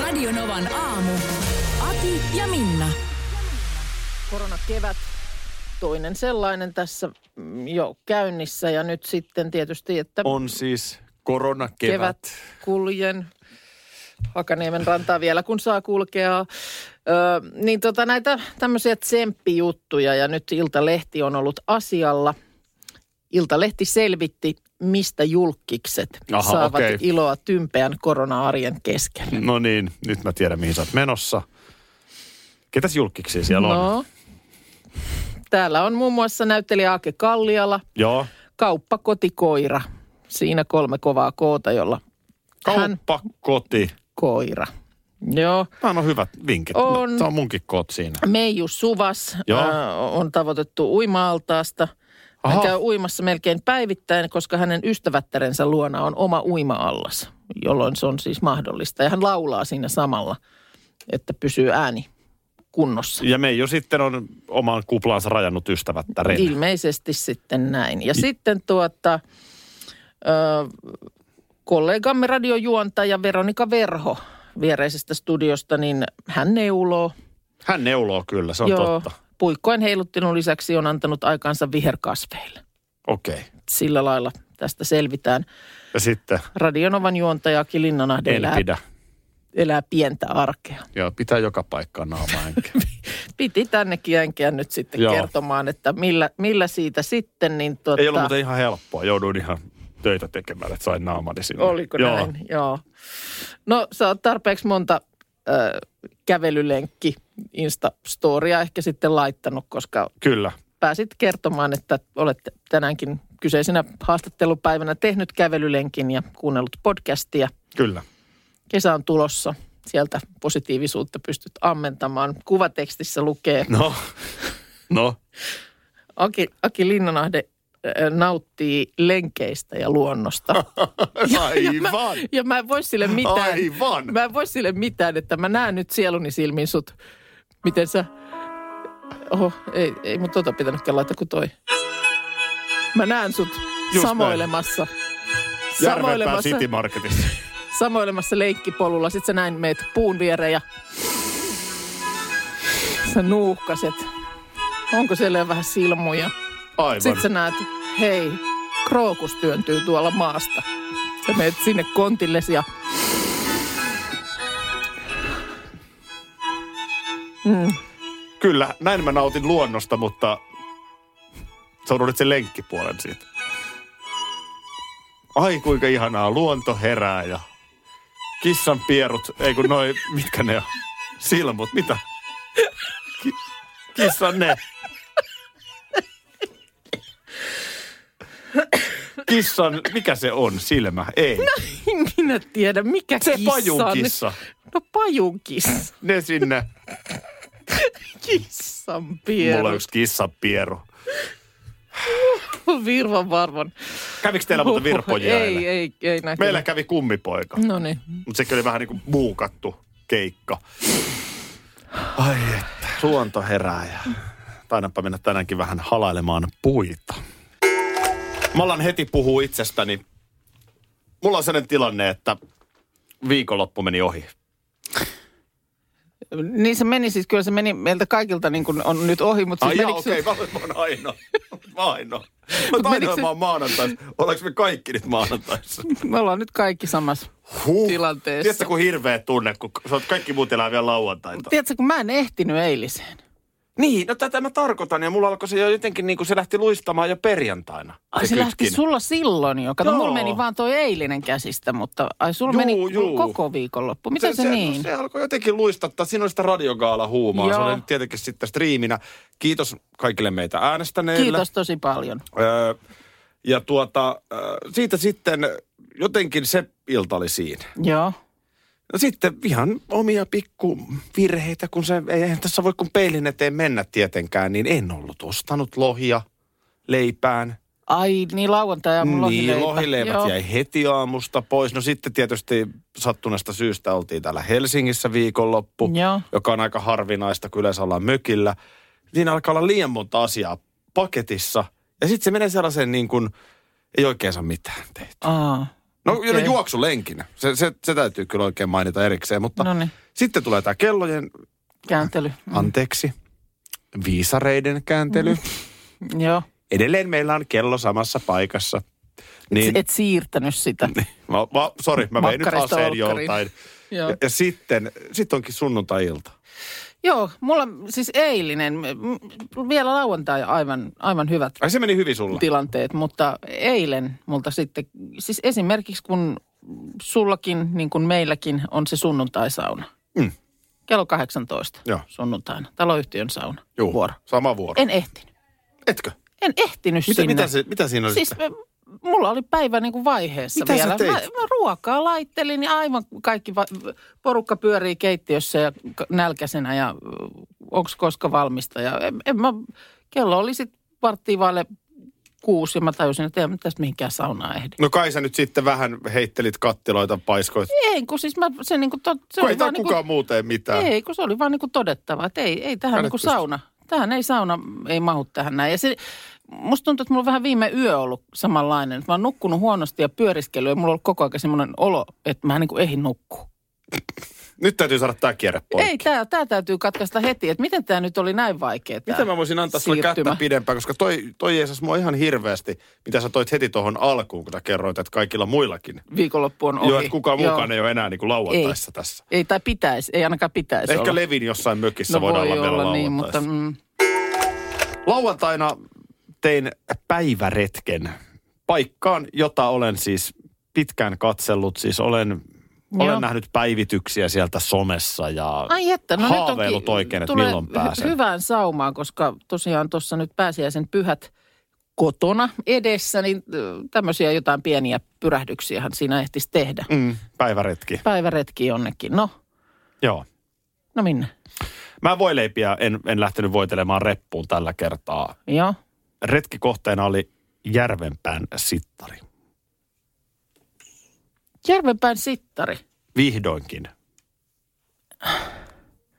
Radio Novan aamu. Ati ja Minna. koronakevät, toinen sellainen tässä mm, jo käynnissä ja nyt sitten tietysti, että On siis koronakevät. kevät kuljen Hakaniemen rantaa vielä, kun saa kulkea. Öö, niin tota, näitä tämmöisiä tsemppijuttuja ja nyt Iltalehti on ollut asialla. Iltalehti selvitti, mistä julkikset Aha, saavat okei. iloa tympeän korona-arjen keskellä. No niin, nyt mä tiedän mihin sä oot menossa. Ketäs julkiksi siellä on? No, täällä on muun muassa näyttelijä Ake Kalliala, Joo. kauppa, koti, koira. Siinä kolme kovaa koota, jolla hän Kauppa, koti. koira. Joo. Tämä on hyvät vinkit. On. Se on munkin koot siinä. Meiju Suvas Joo. ää, on tavoitettu uima-altaasta. Hän Aha. käy uimassa melkein päivittäin, koska hänen ystävättärensä luona on oma uima-allas, jolloin se on siis mahdollista. Ja hän laulaa siinä samalla, että pysyy ääni kunnossa. Ja me jo sitten on oman kuplansa rajannut ystävättären. Ilmeisesti sitten näin. Ja sitten tuota, ö, kollegamme radiojuontaja Veronika Verho viereisestä studiosta, niin hän neuloo. Hän neuloo kyllä, se on totta. Puikkojen heiluttelun lisäksi on antanut aikansa viherkasveille. Okei. Okay. Sillä lailla tästä selvitään. Ja sitten Radionovan juontaja Aki Linnanahde elää, pidä. elää pientä arkea. Joo, pitää joka paikkaan naama enkä. Piti tännekin jänkeä nyt sitten Joo. kertomaan, että millä, millä siitä sitten. Niin tuota, Ei ollut muuten ihan helppoa. Jouduin ihan töitä tekemään, että sain naamani sinne. Oliko Joo. näin? Joo. No sä oot tarpeeksi monta äh, kävelylenkki Insta-storia ehkä sitten laittanut, koska Kyllä. pääsit kertomaan, että olet tänäänkin kyseisenä haastattelupäivänä tehnyt kävelylenkin ja kuunnellut podcastia. Kyllä. Kesä on tulossa. Sieltä positiivisuutta pystyt ammentamaan. Kuvatekstissä lukee, No. No. Aki, Aki Linnanahde äh, nauttii lenkeistä ja luonnosta. Aivan. Ja mä en voi sille mitään. Aivan. Mä en voi sille mitään, että mä näen nyt sieluni silmin sut. Miten sä... Oho, ei, ei mun tota pitänytkään laittaa kuin toi. Mä näen sut Just samoilemassa. Järvenpään Samoilemassa, City Marketissa. samoilemassa leikkipolulla. Sitten sä näin meet puun viereen ja sä nuuhkaset. Onko siellä vähän silmuja? Aivan. Sitten sä näet, hei, krookus työntyy tuolla maasta. Sä menet sinne kontillesi ja Kyllä, näin mä nautin luonnosta, mutta sä unohdit sen lenkkipuolen siitä. Ai kuinka ihanaa, luonto herää ja kissan pierut, ei kun noi, mitkä ne on, silmut, mitä? Ki- kissan ne. Kissan, mikä se on, silmä? Ei. minä tiedä, mikä Se kissa on. pajunkissa. No pajunkissa. Ne sinne. Kissan pieru. Mulla on yksi kissan pieru. Virvan varvan. Kävikö teillä muuta virpoja eilen? Ei, ei, ei näkynyt. Meillä kävi kummipoika. No niin. Mutta sekin oli vähän niin kuin muukattu keikka. Ai että. Luonto herää ja taidanpa mennä tänäänkin vähän halailemaan puita. Mä alan heti puhua itsestäni. Mulla on sellainen tilanne, että viikonloppu meni ohi. Niin se meni siis, kyllä se meni meiltä kaikilta niin kuin on nyt ohi, mutta Ai siis menikö okei, okay, mä, mä oon ainoa. Mä oon ainoa. Mä ainoa, mä oon maanantaissa. Ollaanko me kaikki nyt maanantaissa? me ollaan nyt kaikki samassa Huh. tilanteessa. Tiedätkö, kun hirveä tunne, kun sä oot kaikki muut elää vielä lauantaita. Tiedätkö, kun mä en ehtinyt eiliseen. Niin, no tätä mä tarkoitan. Ja mulla alkoi se jo jotenkin niin kuin se lähti luistamaan jo perjantaina. Ai se, lähti kytkin. sulla silloin jo. Kato, Joo. mulla meni vaan toi eilinen käsistä, mutta ai sulla Juu, meni juu. koko viikonloppu. Mitä se, se, niin? No, se alkoi jotenkin luistattaa. Siinä oli sitä radiogaala huumaa. Se Joo. oli nyt tietenkin sitten striiminä. Kiitos kaikille meitä äänestäneille. Kiitos tosi paljon. Öö, ja tuota, siitä sitten jotenkin se ilta oli siinä. Joo. No sitten ihan omia pikku virheitä, kun se, ei tässä voi kun peilin eteen mennä tietenkään, niin en ollut ostanut lohia leipään. Ai niin, lauantai ja lohileipä. Niin, lohileivät Joo. jäi heti aamusta pois. No sitten tietysti sattuneesta syystä oltiin täällä Helsingissä viikonloppu, Joo. joka on aika harvinaista, kun yleensä ollaan mökillä. Siinä alkaa olla liian monta asiaa paketissa. Ja sitten se menee sellaiseen niin kuin, ei oikein saa mitään tehty. Aa, No, okay. juoksulenkin. Se, se, se täytyy kyllä oikein mainita erikseen, mutta Noniin. sitten tulee tämä kellojen, kääntely. Mm. anteeksi, viisareiden kääntely. Mm. Joo. Edelleen meillä on kello samassa paikassa. Niin. Et, et siirtänyt sitä. Mä, mä, sorry, mä vein nyt aseen olkkariin. joltain. Joo. Ja, ja sitten, sitten onkin sunnuntai-ilta. Joo, mulla siis eilinen, vielä lauantai aivan, aivan hyvät Ai se meni hyvin sulla. tilanteet, mutta eilen multa sitten, siis esimerkiksi kun sullakin, niin kuin meilläkin, on se sunnuntaisauna. Mm. Kello 18 Joo. sunnuntaina, taloyhtiön sauna. Juu, Vuoro. sama vuoro. En ehtinyt. Etkö? En ehtinyt Mitä, sinne. mitä, se, mitä siinä oli Siis sitten? Mulla oli päivä niin kuin vaiheessa Mitä sä vielä. teit? Mä, mä ruokaa laittelin ja aivan kaikki, va- porukka pyörii keittiössä ja k- nälkäisenä ja onko koska valmista. Ja en, en mä, kello oli sitten varttiin vaille kuusi ja mä tajusin, että ei mä tästä mihinkään saunaan ehdi. No kai sä nyt sitten vähän heittelit kattiloita, paiskoit. Ei, kun siis mä se niin kuin, to, se Kun ei vaan niin kukaan kuin, muu tee mitään. ei, kun se oli vaan niin kuin todettava, että ei, ei tähän Kädet niin kuin pystyyn. sauna, tähän ei sauna, ei mahu tähän näin. Ja se, musta tuntuu, että mulla on vähän viime yö ollut samanlainen. Mä oon nukkunut huonosti ja pyöriskellyt ja mulla on ollut koko ajan semmoinen olo, että mä en niin kuin ehdin nukkua. Nyt täytyy saada tää kierre poikki. Ei, tää, tää täytyy katkaista heti, että miten tämä nyt oli näin vaikea. tää Mitä mä voisin antaa sulle kättä pidempään, koska toi, toi jeesas mua ihan hirveästi, mitä sä toit heti tuohon alkuun, kun sä kerroit, että kaikilla muillakin. Viikonloppu on ohi. Joo, että kukaan Joo. mukaan ei ole enää niin kuin lauantaissa tässä. Ei, tai pitäisi, ei ainakaan pitäisi Ehkä olla. Levin jossain mökissä no voidaan voi olla vielä olla niin, mutta mm, Lauantaina tein päiväretken paikkaan, jota olen siis pitkään katsellut. Siis olen, Joo. olen nähnyt päivityksiä sieltä somessa ja Ai että, no haaveillut nyt oikein, että milloin pääsen. hyvään saumaan, koska tosiaan tuossa nyt pääsiäisen pyhät kotona edessä, niin tämmöisiä jotain pieniä pyrähdyksiähän siinä ehtisi tehdä. Mm, päiväretki, Päiväretki jonnekin. No, joo. no minne? Mä voileipiä en, en lähtenyt voitelemaan reppuun tällä kertaa. Joo. Retkikohteena oli Järvenpään sittari. Järvenpään sittari. Vihdoinkin.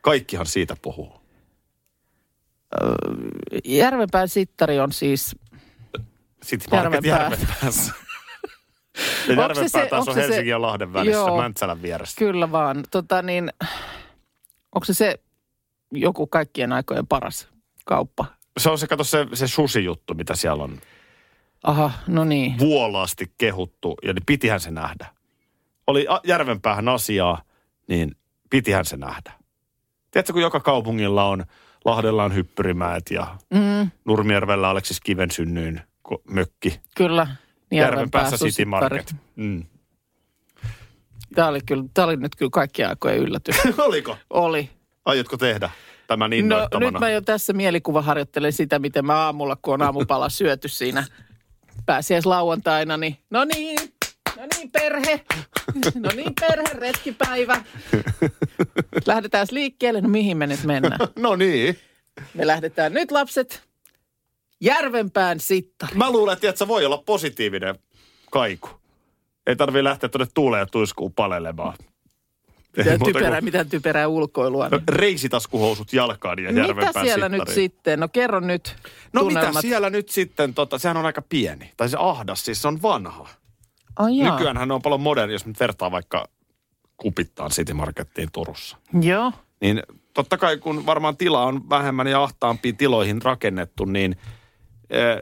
Kaikkihan siitä puhuu. Järvenpään sittari on siis, City Market Järvenpää. Järvenpäässä. Ja Järvenpää se taas onko on se se- Helsingin ja Lahden välissä, Joo. Mäntsälän vieressä. kyllä vaan, tota niin, onko se se joku kaikkien aikojen paras kauppa? Se on se, kato se, se sushi-juttu, mitä siellä on Aha, no niin. vuolaasti kehuttu, ja niin pitihän se nähdä. Oli Järvenpäähän asiaa, niin pitihän se nähdä. Tiedätkö, kun joka kaupungilla on, Lahdella on Hyppyrimäet ja Mm, Nurmijärvellä Aleksis Kiven synnyin mökki. kyllä. Järvenpäässä City. Market. Mm. Tämä oli, kyllä, tämä oli nyt kyllä kaikkien aikojen yllätys. Oliko? oli. Aiotko tehdä tämän No innoittamana? nyt mä jo tässä mielikuva harjoittelen sitä, miten mä aamulla, kun on aamupala syöty siinä pääsiäislauantaina, niin no niin, no niin perhe, no niin perhe, retkipäivä. Lähdetään liikkeelle, no mihin me nyt mennään? No niin. Me lähdetään nyt lapset Järvenpään sittari. Mä luulen, että se voi olla positiivinen kaiku. Ei tarvii lähteä tuonne tuuleen ja tuiskuun palelemaan. Ei muuta typerää, kuin mitään typerää ulkoilua. niin. Reisitaskuhousut jalkaan ja Mitä Järvenpään siellä sittari. nyt sitten? No kerro nyt No mitä tunnelmat. siellä nyt sitten, tota, sehän on aika pieni. Tai se ahdas, siis se on vanha. Jaa. Nykyäänhän on paljon moderni, jos nyt vertaa vaikka kupittaan City Markettiin Turussa. Joo. Niin totta kai kun varmaan tila on vähemmän ja ahtaampiin tiloihin rakennettu, niin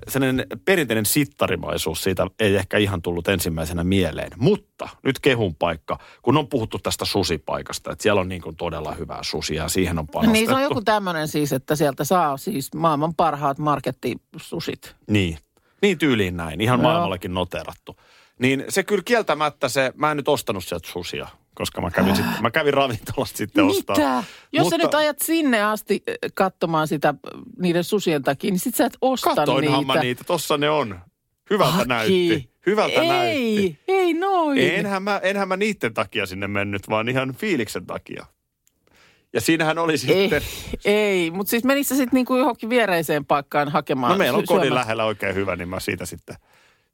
sellainen perinteinen sittarimaisuus siitä ei ehkä ihan tullut ensimmäisenä mieleen. Mutta nyt kehun paikka, kun on puhuttu tästä susipaikasta, että siellä on niin kuin todella hyvää susia ja siihen on panostettu. Niin se on joku tämmöinen siis, että sieltä saa siis maailman parhaat markettisusit. Niin, niin tyyliin näin, ihan Joo. maailmallakin noterattu. Niin se kyllä kieltämättä se, mä en nyt ostanut sieltä susia, koska mä kävin, sitten, mä kävin ravintolasta sitten ostaa. Mitä? Jos Mutta- sä nyt ajat sinne asti äh, katsomaan sitä äh, niiden susien takia, niin sit sä et osta Katoinhan niitä. mä niitä, tossa ne on. Hyvältä Aki. näytti. Hyvältä näytti. Ei, ei noin. Enhän mä, enhän mä niiden takia sinne mennyt, vaan ihan fiiliksen takia. Ja siinähän oli Ei, sitten... ei. mutta siis menit sä sitten niinku johonkin viereiseen paikkaan hakemaan? No meillä on sy- kodin lähellä oikein hyvä, niin mä siitä sitten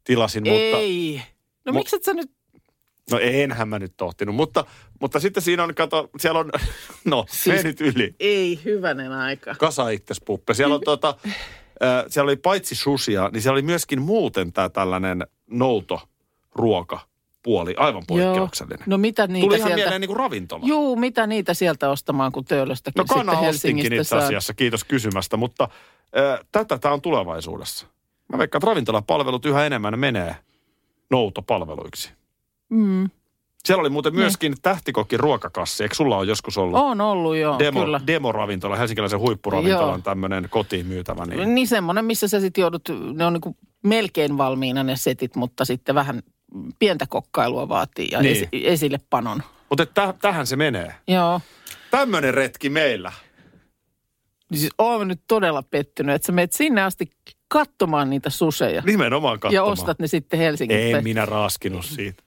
tilasin. Mutta, Ei. No Mu- miksi et sä nyt... no enhän mä nyt tohtinut, mutta, mutta sitten siinä on, kato, siellä on, no Siis- menit yli. Ei, hyvänen aika. Kasa itses puppe. Siellä on tota, äh, siellä oli paitsi susia, niin siellä oli myöskin muuten tämä tällainen nouto ruoka puoli, aivan poikkeuksellinen. No mitä niitä Tuli ihan sieltä... mieleen niin kuin ravintola. Juu, mitä niitä sieltä ostamaan, kun Töölöstäkin No kana sitten ostinkin Helsingistä itse saa. asiassa, kiitos kysymästä, mutta äh, tätä tämä on tulevaisuudessa. Mä veikkaan, että ravintolapalvelut yhä enemmän menee noutopalveluiksi. Mm. Siellä oli muuten myöskin tähtikokki ruokakassi. Eikö sulla ole joskus ollut On ollut joo, demo, kyllä. demoravintola, helsinkiläisen huippuravintolan tämmöinen kotiin myytävä? Niin. Niin semmoinen, missä sä sitten joudut, ne on niinku melkein valmiina ne setit, mutta sitten vähän pientä kokkailua vaatii ja Niin. esi- esille panon. Mutta täh, tähän se menee. Joo. Tämmöinen retki meillä. Niin Siis olen nyt todella pettynyt, että sä menet sinne asti katsomaan niitä suseja. Nimenomaan katsomaan. Ja ostat ne sitten Helsingistä. En minä raskinut siitä.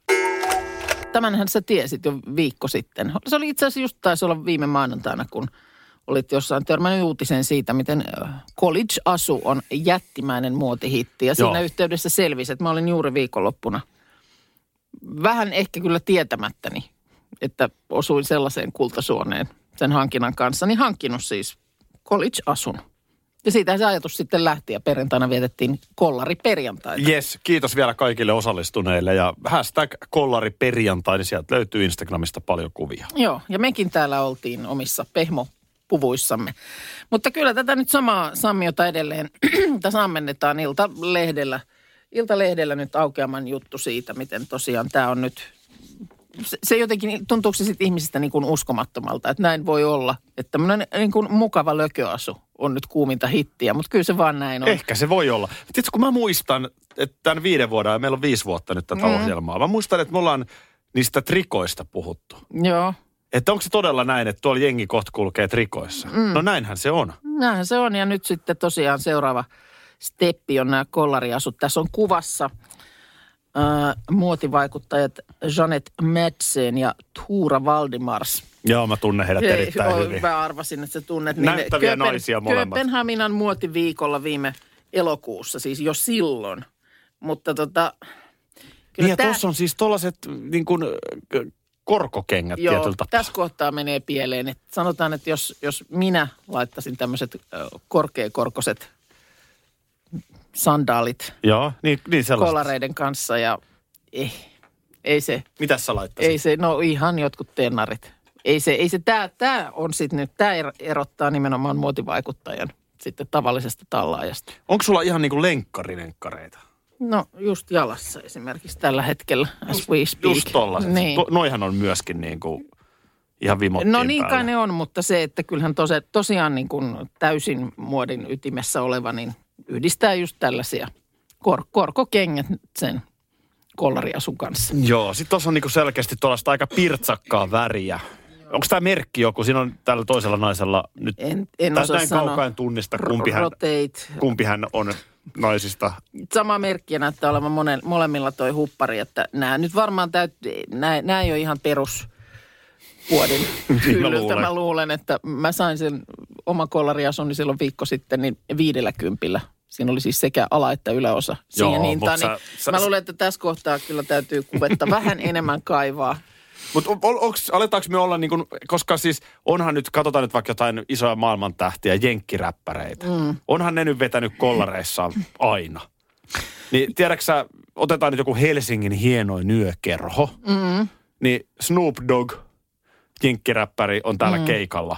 Tämänhän sä tiesit jo viikko sitten. Se oli itse asiassa just taisi olla viime maanantaina, kun olit jossain törmännyt uutisen siitä, miten ö, College Asu on jättimäinen muotihitti. Ja siinä Joo. yhteydessä selvisi, että mä olin juuri viikonloppuna vähän ehkä kyllä tietämättäni, että osuin sellaiseen kultasuoneen sen hankinnan kanssa, niin hankkinut siis College Asun. Ja siitä se ajatus sitten lähti ja perjantaina vietettiin kollari perjantaita. Yes, kiitos vielä kaikille osallistuneille ja hashtag kollari perjantai, niin sieltä löytyy Instagramista paljon kuvia. Joo, ja mekin täällä oltiin omissa pehmopuvuissamme. Mutta kyllä tätä nyt samaa sammiota edelleen tässä ammennetaan Ilta-lehdellä. Ilta-lehdellä nyt aukeaman juttu siitä, miten tosiaan tämä on nyt... Se, se jotenkin, tuntuuko se sitten ihmisistä niin kuin uskomattomalta, että näin voi olla. Että tämmöinen niin kuin mukava lököasu on nyt kuuminta hittiä, mutta kyllä se vaan näin on. Ehkä se voi olla. Tiedätkö, kun mä muistan, että tämän viiden vuoden, ja meillä on viisi vuotta nyt tätä mm. ohjelmaa. Mä muistan, että me ollaan niistä trikoista puhuttu. Joo, Että onko se todella näin, että tuolla jengi kohta kulkee trikoissa? Mm. No näinhän se on. Näinhän se on ja nyt sitten tosiaan seuraava steppi on nämä kollariasut. Tässä on kuvassa ää, muotivaikuttajat Janet Madsen ja Tuura Valdimars. Joo, mä tunnen heidät erittäin oi, hyvin. Mä arvasin, että sä tunnet. niin Näyttäviä naisia molemmat. Kööpenhaminan muotiviikolla viime elokuussa, siis jo silloin. Mutta tota, Niin ja tää- tuossa on siis tollaset niin kuin, korkokengät Joo, tietyllä tapaa. tässä kohtaa menee pieleen. Että sanotaan, että jos, jos minä laittaisin tämmöiset korkeakorkoiset sandaalit Joo, niin, niin kolareiden kanssa ja ei, ei se, Mitäs sä laittaisit? ei se, no ihan jotkut tennarit. Ei se, ei se, tää, tää on sitten nyt, tää er- erottaa nimenomaan muotivaikuttajan sitten tavallisesta tallaajasta. Onko sulla ihan niin kuin lenkkarilenkkareita? No just jalassa esimerkiksi tällä hetkellä, as we speak. Just tollaset. Niin. To, noihan on myöskin niin kuin ihan vimottiin No niin kai ne on, mutta se, että kyllähän tose, tosiaan niin kuin täysin muodin ytimessä oleva, niin yhdistää just tällaisia kor, korkokengät sen kollariasun kanssa. Joo, sit tuossa on niinku selkeästi tuollaista aika pirtsakkaa väriä. Onko tämä merkki joku? Siinä on tällä toisella naisella nyt... En, en osaa näin sanoa. tunnista, kumpi hän, kumpi hän on naisista. Sama merkki näyttää olevan monen, molemmilla toi huppari, että nämä nyt varmaan täytyy, nämä, nämä ei ole ihan perus puodin hyllyltä. luulen. Mä luulen, että mä sain sen oman kollariasuni silloin viikko sitten niin viidellä kympillä. Siinä oli siis sekä ala- että yläosa siihen Joo, hintaan. mut Niin sä- sä- mä luulen, että tässä kohtaa kyllä täytyy kuvetta vähän enemmän kaivaa. Mutta aletaanko me olla niin kuin, koska siis onhan nyt, katsotaan nyt vaikka jotain isoja maailmantähtiä, jenkkiräppäreitä. Mm. Onhan ne nyt vetänyt kollareissaan aina. Niin tiedätkö sä, otetaan nyt joku Helsingin hienoin yökerho. Mm. Niin Snoop Dogg, jenkkiräppäri, on täällä mm. keikalla.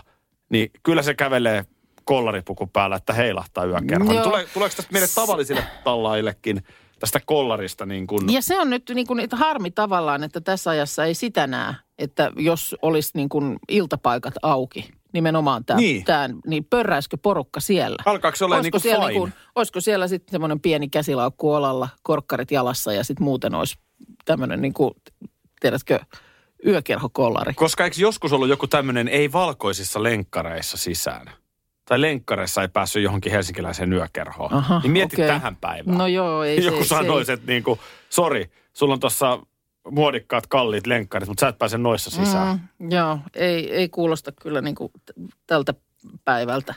Niin kyllä se kävelee kollaripuku päällä, että heilahtaa yökerho. Niin tule, tuleeko tästä meille tavallisille tallaillekin tästä kollarista niin kuin... Ja se on nyt niin kuin, että harmi tavallaan, että tässä ajassa ei sitä näe, että jos olisi niin kuin iltapaikat auki, nimenomaan tämä, Niin. niin. Tämä, niin pörräisikö porukka siellä? Alkaako se olla niin kuin siellä, fine? kuin, olisiko siellä sitten semmoinen pieni käsilaukku olalla, korkkarit jalassa ja sitten muuten olisi tämmöinen niin kuin, tiedätkö, yökerhokollari. Koska eikö joskus ollut joku tämmöinen ei valkoisissa lenkkareissa sisään? tai lenkkareissa ei päässyt johonkin helsinkiläiseen yökerhoon. Aha, niin mieti okei. tähän päivään. No joo, ei Joku se, sanoisi, se, että niinku, sori, sulla on tuossa muodikkaat, kalliit lenkkarit, mutta sä et pääse noissa sisään. Mm, joo, ei, ei kuulosta kyllä niin kuin tältä päivältä.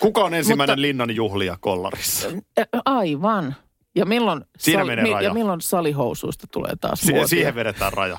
Kuka on ensimmäinen Mutta- linnan juhlija kollarissa? Aivan. Ja milloin, Siinä menee mi- raja. ja milloin salihousuista tulee taas Si- muotia? siihen vedetään raja.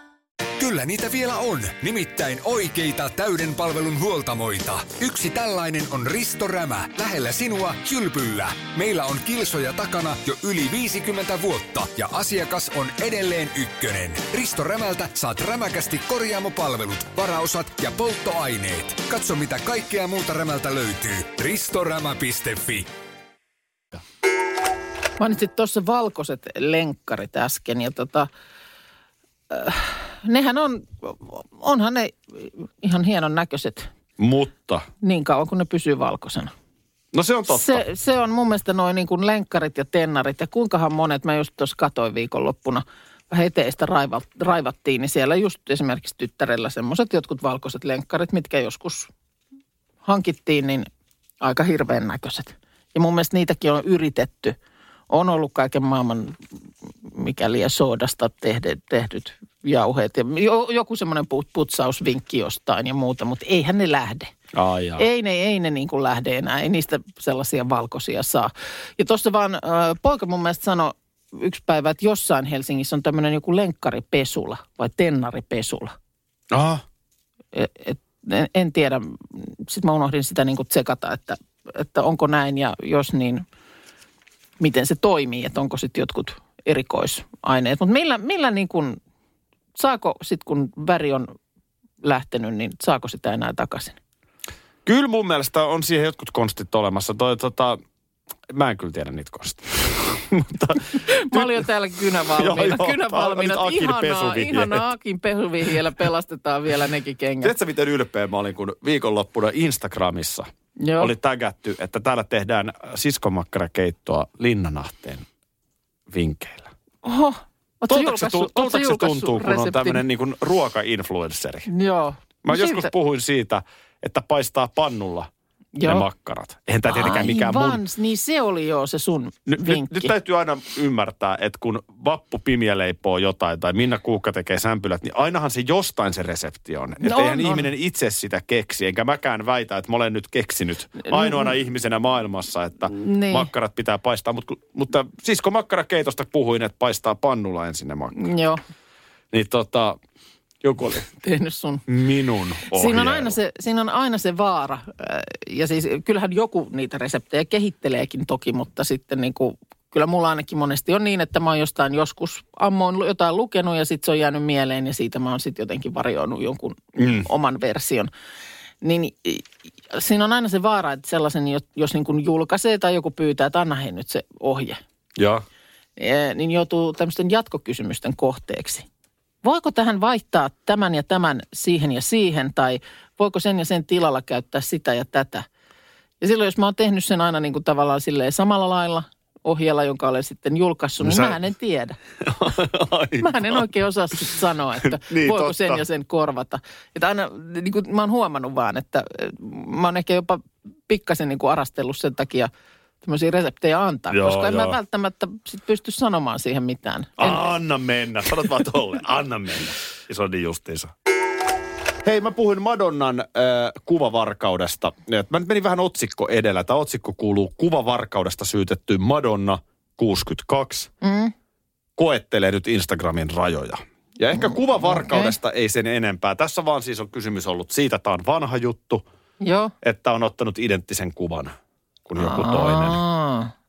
Kyllä niitä vielä on, nimittäin oikeita täyden palvelun huoltamoita. Yksi tällainen on Risto Rämä, lähellä sinua, kylpyllä. Meillä on kilsoja takana jo yli 50 vuotta ja asiakas on edelleen ykkönen. Risto Rämältä saat rämäkästi korjaamopalvelut, varaosat ja polttoaineet. Katso mitä kaikkea muuta Rämältä löytyy. ristorämä.fi Mainitsit tuossa valkoiset lenkkarit äsken ja tota, äh, nehän on, onhan ne ihan hienon näköiset Mutta, niin kauan kuin ne pysyy valkoisena. no se on totta. Se, se on mun mielestä noin niin kuin lenkkarit ja tennarit ja kuinkahan monet, mä just tuossa katoin viikonloppuna, vähän eteistä raiva, raivattiin, niin siellä just esimerkiksi tyttärellä semmoiset jotkut valkoiset lenkkarit, mitkä joskus hankittiin, niin aika hirveän näköiset. Ja mun mielestä niitäkin on yritetty. On ollut kaiken maailman, mikä liian soodasta tehde, tehdyt jauheet ja jo, joku semmoinen put- putsausvinkki jostain ja muuta, mutta eihän ne lähde. Ai jaa. Ei ne, ei ne niin kuin lähde enää, ei niistä sellaisia valkoisia saa. Ja tuossa vaan äh, poika mun mielestä sanoi yksi päivä, että jossain Helsingissä on tämmöinen joku lenkkaripesula vai tennaripesula. Aha. Et, et, en, en tiedä, sitten mä unohdin sitä niin kuin tsekata, että, että onko näin ja jos niin, miten se toimii, että onko sitten jotkut erikoisaineet. Mutta millä, millä niin kuin, saako sitten kun väri on lähtenyt, niin saako sitä enää takaisin? Kyllä mun mielestä on siihen jotkut konstit olemassa. Toi, tota, mä en kyllä tiedä niitä konsteja. Mutta Mä olin jo täällä kynävalmiina. Joo, joo. kynävalmiina. Nyt Akin Ihanaa, ihanaa Akin pesuvihjeellä pelastetaan vielä nekin kengät. tiedätkö miten ylpeä mä olin, kun viikonloppuna Instagramissa Joo. oli tägätty, että täällä tehdään siskomakkarakeittoa Linnanahteen vinkkeillä. Oho, Toltako se, julkaissut- tu- julkaissut tuntuu, kun on reseptin? tämmöinen niin kuin ruoka-influenceri? Joo. Mä No joskus siltä- puhuin siitä, että paistaa pannulla Joo. ne makkarat. Eihän tämä tietenkään mikään mun... niin se oli jo se sun Nyt, nyt, vinkki. nyt täytyy aina ymmärtää, että kun Vappu Pimiä leipoo jotain tai Minna Kuukka tekee sämpylät, niin ainahan se jostain se resepti on. Että No eihän on. ihminen itse sitä keksi, enkä mäkään väitä, että mä olen nyt keksinyt ainoana ihmisenä maailmassa, että Niin. makkarat pitää paistaa. Mutta, mutta sisko makkarakeitosta puhuin, että paistaa pannulla ensin ne makkarat. Joo, Niin tota, joku oli tehnyt sun. minun. Siinä on, aina se, siinä on aina se vaara. Äh, Ja siis kyllähän joku niitä reseptejä kehitteleekin toki, mutta sitten niin kuin, kyllä mulla ainakin monesti on niin, että mä oon jostain joskus ammoin jotain lukenut ja sitten se on jäänyt mieleen ja siitä mä oon sitten jotenkin varjoinut jonkun mm. oman version. Niin siinä on aina se vaara, että sellaisen, jos, niin kuin julkaisee tai joku pyytää, että anna hei nyt se ohje, Joo. eh, niin joutuu tämmöisten jatkokysymysten kohteeksi. Voiko tähän vaihtaa tämän ja tämän siihen ja siihen, tai voiko sen ja sen tilalla käyttää sitä ja tätä? Ja silloin, jos mä oon tehnyt sen aina niin kuin tavallaan silleen samalla lailla ohjeella, jonka olen sitten julkaissut, No niin sä- mä en tiedä. Mä en oikein osaa sit sanoa, että Niin, voiko totta. sen ja sen korvata. Että aina, niin kuin mä oon huomannut vaan, että eh, mä oon ehkä jopa pikkasen niin kuin arastellut sen takia tämmöisiä reseptejä antaa, Joo, koska en mä joo. välttämättä sit pysty sanomaan siihen mitään. En, Anna mennä. Sanot vaan tolle. Anna mennä. Ja se on niin justiinsa. Hei, mä puhuin Madonnan äh, kuvavarkaudesta. Mä nyt menin vähän otsikko edellä. Tämä otsikko kuuluu kuvavarkaudesta syytetty Madonna 62, Mm. koettelee nyt Instagramin rajoja. Ja ehkä kuva varkaudesta ei sen enempää. Tässä vaan siis on kysymys ollut siitä, että tämä on vanha juttu, Joo. että on ottanut identtisen kuvan kuin joku toinen.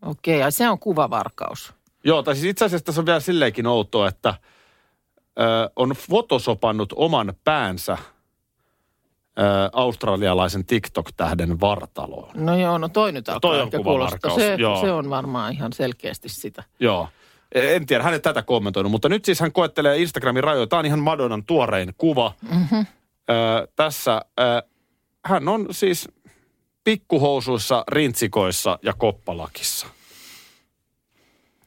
Okei, ja se on kuvavarkaus. Joo, tai siis itse asiassa tässä on vielä silleenkin outoa, että ö, on fotosopannut oman päänsä ö, australialaisen TikTok-tähden vartaloon. No joo, no toi nyt alkaa Toi on kuulostaa. Se, joo. se on varmaan ihan selkeästi sitä. Joo. En tiedä, hän ei tätä kommentoinut, mutta nyt siis hän koettelee Instagramin rajoja. Tämä on ihan Madonnan tuorein kuva. Mm-hmm. Ö, tässä ö, hän on siis pikkuhousuissa, rintsikoissa ja koppalakissa.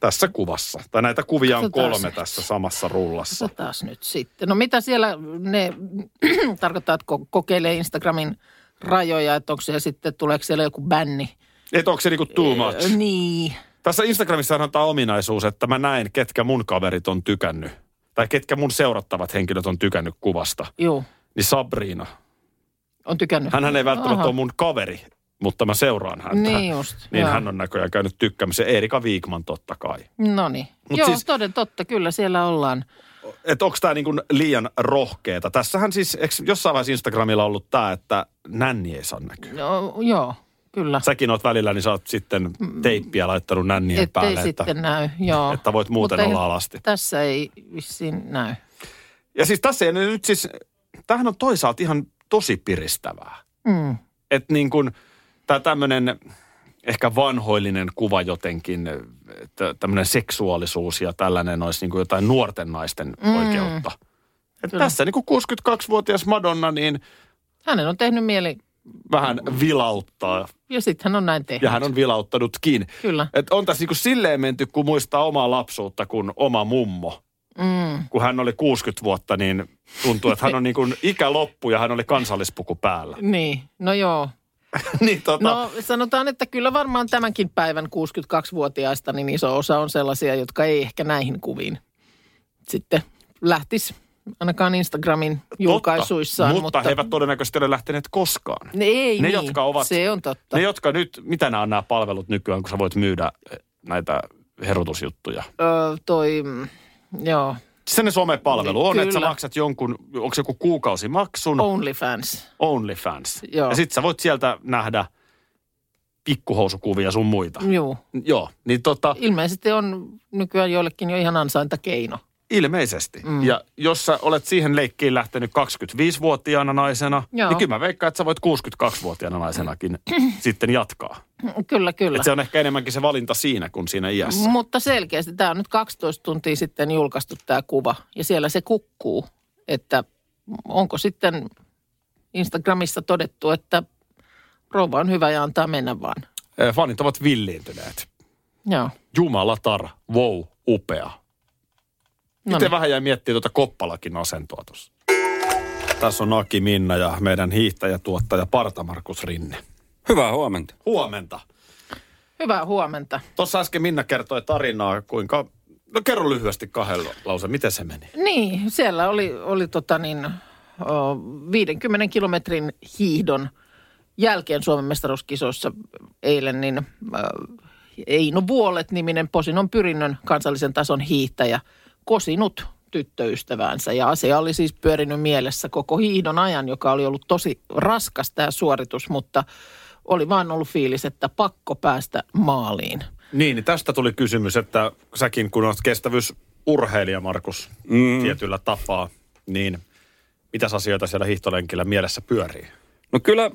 Tässä kuvassa. Tai näitä kuvia on Katsotaan kolme tässä samassa rullassa. taas nyt sitten. No mitä siellä ne tarkoittaa, että ko- kokeilee Instagramin rajoja, että onko siellä sitten, tuleeko siellä joku bänni? Et onko se niinku too much? Niin. Tässä Instagramissa on tämä ominaisuus, että mä näen, ketkä mun kaverit on tykännyt. Tai ketkä mun seurattavat henkilöt on tykännyt kuvasta. Joo, Niin Sabrina. On tykännyt. Hänhän ei välttämättä Aha. ole mun kaveri, mutta mä seuraan häntä. Niin just, Niin joo. hän on näköjään käynyt tykkäämässä. Erika Viikman totta kai. No niin. Joo, siis- toden totta, kyllä siellä ollaan. Että onko tämä niinku liian rohkeeta? Tässähän siis, eikö jossain vaiheessa Instagramilla ollut tämä, että nänni ei saa näkyä? No, joo, kyllä. Säkin oot välillä, niin sä oot sitten teippiä laittanut nännien Ettei päälle. sitten Että, näy, joo. että voit muuten Mutta ei- olla alasti. Tässä ei vissiin näy. Ja siis tässä ei nyt siis, tämähän on toisaalta ihan tosi piristävää. Mm. Että niin kuin tämä tämmöinen ehkä vanhoillinen kuva jotenkin, että tämmöinen seksuaalisuus ja tällainen olisi niin kuin jotain nuorten naisten mm. oikeutta. Et Kyllä. tässä niin kuin 62-vuotias Madonna niin Hänen on tehnyt mieli, vähän vilauttaa ja sitten hän on näin tehnyt. ja hän on vilauttanutkin. Kyllä. Et on tässä niin kuin silleen menty, kun muistaa omaa lapsuutta, kun oma mummo. Mm. Kun hän oli 60 vuotta, niin tuntuu, että hän on niin kuin ikä loppu ja hän oli kansallispuku päällä. Niin, no joo. niin tota, No sanotaan, että kyllä varmaan tämänkin päivän 62-vuotiaista niin iso osa on sellaisia, jotka ei ehkä näihin kuviin sitten lähtisi ainakaan Instagramin julkaisuissaan. mutta, mutta he eivät todennäköisesti ole lähteneet koskaan. Ne ei ne, niin, jotka ovat, se on totta. Ne, jotka nyt, mitä nämä on nämä palvelut nykyään, kun sä voit myydä eh, näitä herotusjuttuja? Öö, toi, joo, Se ne somepalvelu on, että sä Kyllä. maksat jonkun, onko se joku kuukausimaksun, OnlyFans. OnlyFans. Joo. Ja sit sä voit sieltä nähdä pikkuhousukuvia sun muita. Joo. Joo, niin tota, Ilmeisesti on nykyään joillekin jo ihan ansaintakeino. Ilmeisesti. Mm. Ja jos sä olet siihen leikkiin lähtenyt 25-vuotiaana naisena, Joo. niin kyllä mä veikkaan, että sä voit 62-vuotiaana naisenakin sitten jatkaa. Kyllä, kyllä. Et se on ehkä enemmänkin se valinta siinä kuin siinä iässä. Mutta selkeästi tämä on nyt 12 tuntia sitten julkaistu tämä kuva ja siellä se kukkuu, että onko sitten Instagramissa todettu, että rouva on hyvä ja antaa mennä vaan. Fanit ovat villiintyneet. Joo. Jumalatar, wow, upea. No Itse niin. vähän jäi miettimään tuota koppalakin asentoa tuossa. Tässä on Aki Minna ja meidän hiihtäjätuottaja Parta Markus Rinne. Hyvää huomenta. Huomenta. Hyvää huomenta. Tuossa äsken Minna kertoi tarinaa, kuinka... No kerro lyhyesti kahdella lause, miten se meni? Niin, siellä oli, oli tota niin, o, 50 kilometrin hiihdon jälkeen Suomen mestaruuskisoissa eilen, niin Eino Vuolet-niminen Posinon pyrinnön kansallisen tason hiihtäjä kosinut tyttöystäväänsä. Ja asia oli siis pyörinyt mielessä koko hiihdon ajan, joka oli ollut tosi raskas tämä suoritus, mutta oli vaan ollut fiilis, että pakko päästä maaliin. Niin, niin tästä tuli kysymys, että säkin kun olet kestävyysurheilija, Markus, mm. tietyllä tapaa, niin mitäs asioita siellä hiihtolenkillä mielessä pyörii? No kyllä,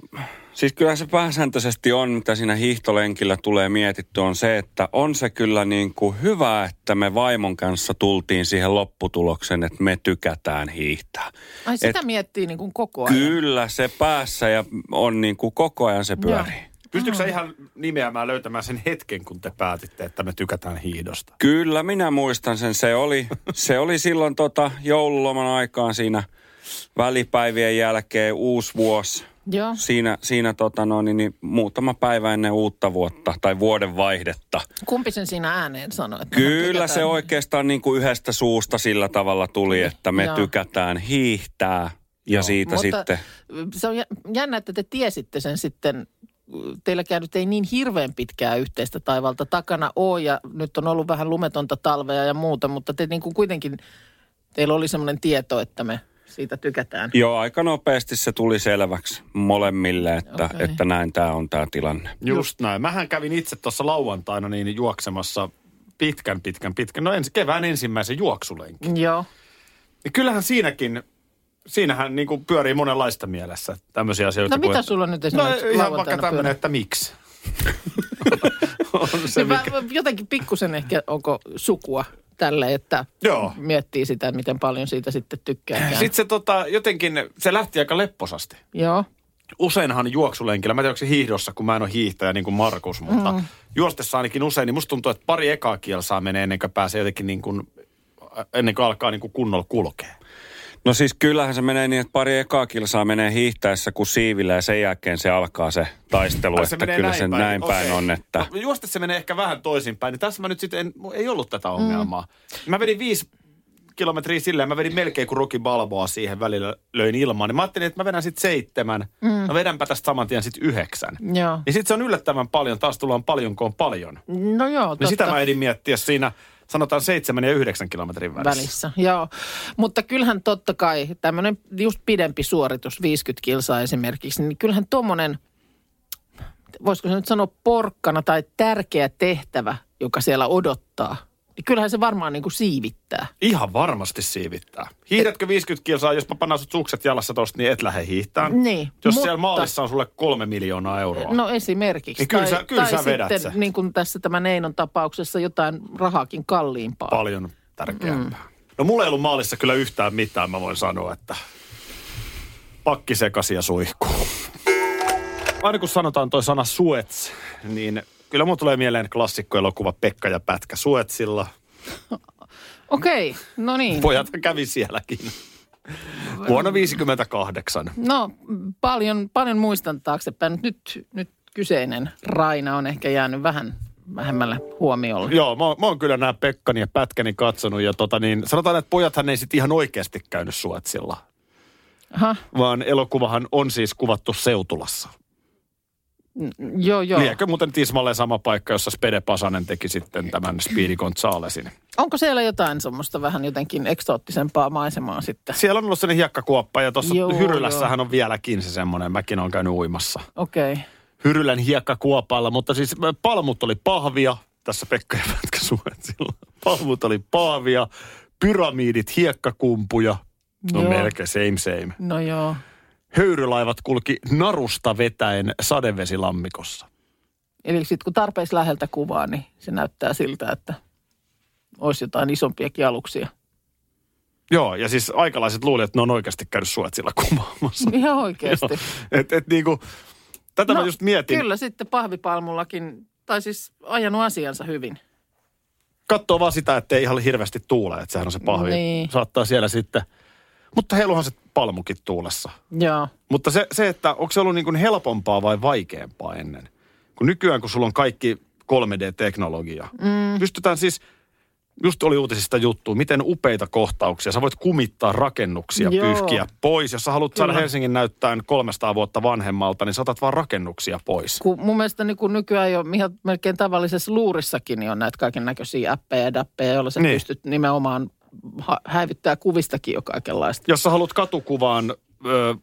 siis kyllä se pääsääntöisesti on, mitä siinä hiihtolenkillä tulee mietitty, on se, että on se kyllä niin kuin hyvä, että me vaimon kanssa tultiin siihen lopputulokseen, että me tykätään hiihtää. Ai sitä Et miettii niin kuin koko ajan. Kyllä se päässä ja on niin kuin koko ajan se pyörii. Joo. Pystytkö sä ihan nimeämään löytämään sen hetken, kun te päätitte, että me tykätään hiihdosta? Kyllä, minä muistan sen. Se oli, se oli silloin tota joululoman aikaan siinä välipäivien jälkeen uusi vuosi. Joo. Siinä, siinä tota no, niin, niin, muutama päivä ennen uutta vuotta tai vuoden vaihdetta. Kumpi sen siinä ääneen sanoi? Että Kyllä se oikeastaan niin kuin yhdestä suusta sillä tavalla tuli, että me Joo. tykätään hiihtää ja Joo. siitä Mutta sitten... se on jä- jännä, että te tiesitte sen sitten teilläkään nyt ei niin hirveän pitkää yhteistä taivalta takana ole ja nyt on ollut vähän lumetonta talvea ja muuta, mutta te niin kuin kuitenkin, teillä oli semmoinen tieto, että me siitä tykätään. Joo, aika nopeasti se tuli selväksi molemmille, että, Okei. että näin tämä on tämä tilanne. Just näin. Mähän kävin itse tuossa lauantaina niin juoksemassa pitkän, pitkän, pitkän, no ensi, kevään ensimmäisen juoksulenkin. Joo. Niin kyllähän siinäkin, siinähän niin kuin pyörii monenlaista mielessä tämmöisiä asioita. No kuin, mitä että- sulla nyt No esimerkiksi ihan vaikka tämmöinen, että miksi. on se, Niin mä, mikä... jotenkin pikkusen ehkä onko sukua tälle, että Joo. miettii sitä, miten paljon siitä sitten tykkää. Sitten se tota, jotenkin, se lähti aika lepposasti. Joo. Useinhan juoksulenkillä, mä en tiedä onko se hiihdossa, kun mä en ole hiihtäjä niin kuin Markus, mutta mm. juostessa ainakin usein, niin musta tuntuu, että pari ekaa kielsaa menee ennen kuin pääsee jotenkin niin kuin, ennen kuin alkaa niin kuin kunnolla kulkea. No siis kyllähän se menee niin, että pari ekaa kilsaa menee hiihtäessä kuin siivillä ja sen jälkeen se alkaa se taistelu, Ai, että menee kyllä se näin päin Okei. on, että... No, juostessa se menee ehkä vähän toisinpäin, niin tässä mä nyt sitten en, ei ollut tätä ongelmaa. Mm. Mä vedin viisi kilometriä silleen, mä vedin melkein kuin Rocky Balboa siihen välillä löin ilmaan. Niin mä ajattelin, että mä vedän sitten seitsemän, mm. no vedänpä tästä saman tien sitten yhdeksän. Joo. Niin sitten se on yllättävän paljon, taas tullaan paljon, kun on paljon. No joo, Niin totta. sitä mä edin miettiä siinä, sanotaan seitsemän ja yhdeksän kilometrin välissä. välissä. Joo, mutta kyllähän totta kai tämmöinen just pidempi suoritus, 50 kilsaa esimerkiksi, niin kyllähän tuommoinen, voisiko se nyt sanoa porkkana tai tärkeä tehtävä, joka siellä odottaa, kyllähän se varmaan niin kuin siivittää. Ihan varmasti siivittää. Hiihdätkö 50 kilsaa, jos mä pannaan sut sukset jalassa tosta, niin et lähde hiihtään. Niin, Jos mutta- siellä maalissa on sulle kolme miljoonaa euroa. No esimerkiksi. Niin kyllä tai, sä- kyllä tai sä vedät sitten, sen. niin kuin tässä tämän Einon tapauksessa, jotain rahaakin kalliimpaa. paljon tärkeämpää. Mm. No mulla ei ollut maalissa kyllä yhtään mitään, mä voin sanoa, että pakki sekasi ja suihkuu. Aina kun sanotaan toi sana Suets, niin kyllä mun tulee mieleen klassikkoelokuva Pekka ja Pätkä Suetsilla. Okei, no niin. Pojat kävi sielläkin. Vuonna 58. No paljon, paljon muistan taaksepäin. Nyt, nyt kyseinen Raina on ehkä jäänyt vähän vähemmälle huomiolle. Joo, mä, oon- mä oon kyllä nämä Pekkani ja Pätkäni katsonut ja tota niin, sanotaan, että pojathan ei sitten ihan oikeasti käynyt Suetsilla. Aha, Vaan elokuvahan on siis kuvattu Seutulassa. Joo joo. Liekö muuten tismalleen sama paikka, jossa Spede Pasanen teki sitten tämän Speedy Gonzalesin. Onko siellä jotain semmoista vähän jotenkin eksoottisempaa maisemaa sitten? Siellä on ollut sellainen hiekkakuoppa ja tuossa Joo, Hyrylässähän on vieläkin se semmoinen. Mäkin olen käynyt uimassa. Okei. Okay. Hyrylän hiekkakuopalla, mutta siis palmut oli pahvia. Tässä Pekka ja Pätkä. Palmut oli pahvia, pyramiidit hiekkakumpuja. No Joo. melkein same same. No joo. Höyrylaivat kulki narusta vetäen sadevesilammikossa. Eli sitten kun tarpeeksi läheltä kuvaa, niin se näyttää siltä, että olisi jotain isompiakin aluksia. Joo, ja siis aikalaiset luulivat, että ne on oikeasti käynyt Suetsilla kuvaamassa. Ihan oikeasti. Joo. Et, et niinku, tätä no, mä just mietin. Kyllä sitten pahvipalmullakin, tai siis ajanut asiansa hyvin. Katsoo vaan sitä, että ei ihan hirveästi tuule, että sehän on se pahvi. Niin. Saattaa siellä sitten. Mutta heiluhan se palmukin tuulessa. Joo. Mutta se, se että onko se ollut niin kuin helpompaa vai vaikeampaa ennen? Kun nykyään, kun sulla on kaikki 3D-teknologia. Mm. Pystytään siis, just oli uutisista juttu, miten upeita kohtauksia. Sä voit kumittaa rakennuksia, Joo. pyyhkiä pois. Jos sä haluat saada Kyllä. Helsingin näyttäen 300 vuotta vanhemmalta, niin saatat vaan rakennuksia pois. Kun mun mielestä niin kun nykyään jo ihan melkein tavallisessa luurissakin niin on näitä kaiken näköisiä appeja ja dappeja, joilla sä Niin. pystyt nimenomaan häivyttää kuvistakin jo kaikenlaista. Jos sä haluat katukuvaan ö,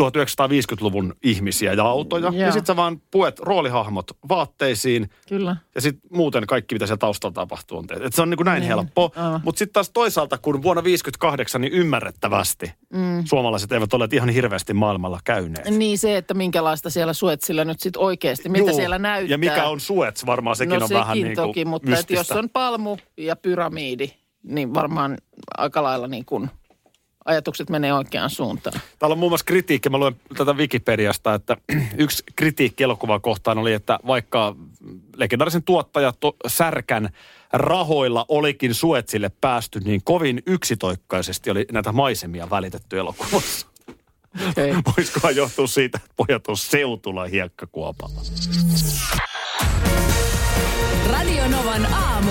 1950-luvun ihmisiä ja autoja, Joo. niin sit sä vaan puet roolihahmot vaatteisiin Kyllä. ja sitten muuten kaikki, mitä siellä taustalla tapahtuu, on tehty. Et se on niin kuin näin Niin. helppo. Mutta sitten taas toisaalta, kun vuonna 58 niin ymmärrettävästi mm. suomalaiset eivät ole ihan hirveästi maailmalla käyneet. Niin se, että minkälaista siellä Suetsilla nyt sitten oikeasti, miltä Juu. siellä näyttää. Ja mikä on Suets, varmaan sekin no on sekin vähän niin kuin toki, mutta et jos on palmu ja pyramiidi, niin varmaan aika lailla niin kuin ajatukset menee oikeaan suuntaan. Täällä on muun muassa kritiikki, mä luen tätä Wikipediasta, että yksi kritiikki elokuvaa kohtaan oli, että vaikka legendaarisen tuottaja to, Särkän rahoilla olikin Suetsille päästy, niin kovin yksitoikkaisesti oli näitä maisemia välitetty elokuvassa. Okay. Voisikohan johtua siitä, että pojat on seutula hiekkakuopalla. Radio Novan aamu.